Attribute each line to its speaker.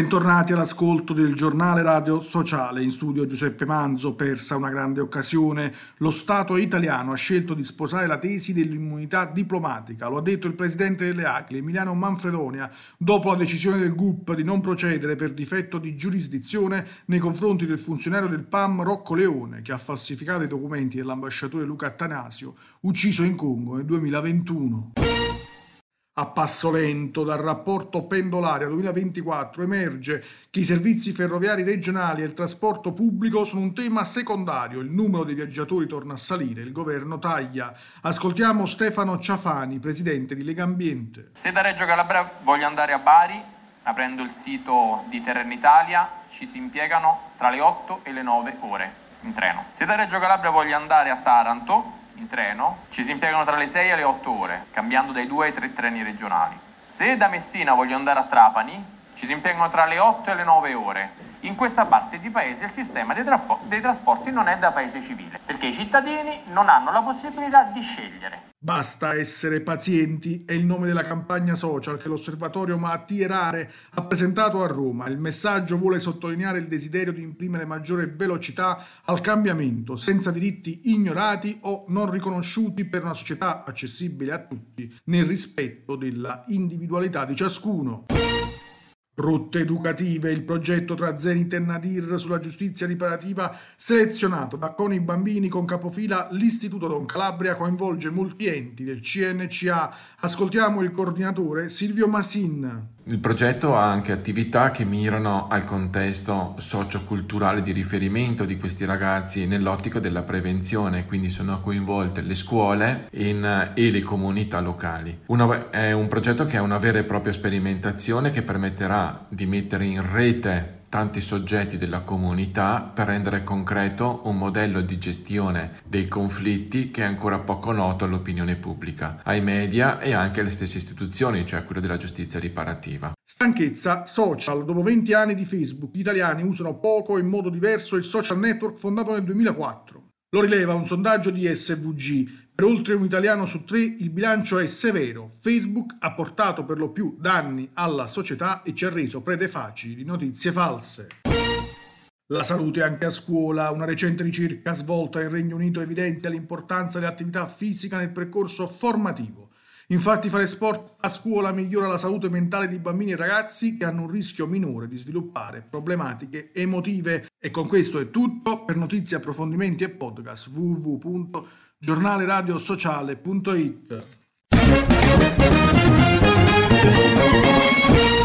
Speaker 1: Bentornati all'ascolto del giornale radio sociale. In studio Giuseppe Manzo, persa una grande occasione. Lo Stato italiano ha scelto di sposare la tesi dell'immunità diplomatica. Lo ha detto il presidente delle ACLI, Emiliano Manfredonia, dopo la decisione del GUP di non procedere per difetto di giurisdizione nei confronti del funzionario del PAM Rocco Leone, che ha falsificato i documenti dell'ambasciatore Luca Attanasio, ucciso in Congo nel 2021. A passo lento, dal rapporto pendolario 2024 emerge che i servizi ferroviari regionali e il trasporto pubblico sono un tema secondario. Il numero dei viaggiatori torna a salire, il governo taglia. Ascoltiamo Stefano Ciafani, presidente di Lega Ambiente.
Speaker 2: Se da Reggio Calabria voglio andare a Bari, aprendo il sito di Terreno Italia, ci si impiegano tra le 8 e le 9 ore in treno. Se da Reggio Calabria voglio andare a Taranto, in treno ci si impiegano tra le 6 e le 8 ore, cambiando dai 2 ai 3 treni regionali. Se da Messina voglio andare a Trapani, ci si impiegano tra le 8 e le 9 ore. In questa parte di paese il sistema dei, tra- dei trasporti non è da paese civile, perché i cittadini non hanno la possibilità di scegliere.
Speaker 1: Basta essere pazienti è il nome della campagna social che l'osservatorio Malattie Rare ha presentato a Roma. Il messaggio vuole sottolineare il desiderio di imprimere maggiore velocità al cambiamento, senza diritti ignorati o non riconosciuti per una società accessibile a tutti, nel rispetto della individualità di ciascuno. Rotte educative, il progetto tra Zenit e Nadir sulla giustizia riparativa selezionato da Coni Bambini con capofila l'Istituto Don Calabria coinvolge molti enti del CNCA. Ascoltiamo il coordinatore Silvio Masin.
Speaker 3: Il progetto ha anche attività che mirano al contesto socioculturale di riferimento di questi ragazzi nell'ottica della prevenzione, quindi sono coinvolte le scuole in, e le comunità locali. Una, è un progetto che ha una vera e propria sperimentazione che permetterà di mettere in rete tanti soggetti della comunità per rendere concreto un modello di gestione dei conflitti che è ancora poco noto all'opinione pubblica, ai media e anche alle stesse istituzioni, cioè quello della giustizia riparativa.
Speaker 1: Stanchezza social. Dopo 20 anni di Facebook, gli italiani usano poco e in modo diverso il social network fondato nel 2004. Lo rileva un sondaggio di SVG. Per oltre un italiano su tre il bilancio è severo. Facebook ha portato per lo più danni alla società e ci ha reso prede facili notizie false. La salute anche a scuola. Una recente ricerca svolta in Regno Unito evidenzia l'importanza dell'attività fisica nel percorso formativo. Infatti fare sport a scuola migliora la salute mentale di bambini e ragazzi che hanno un rischio minore di sviluppare problematiche emotive. E con questo è tutto. Per notizie, approfondimenti e podcast www giornaleradiosociale.it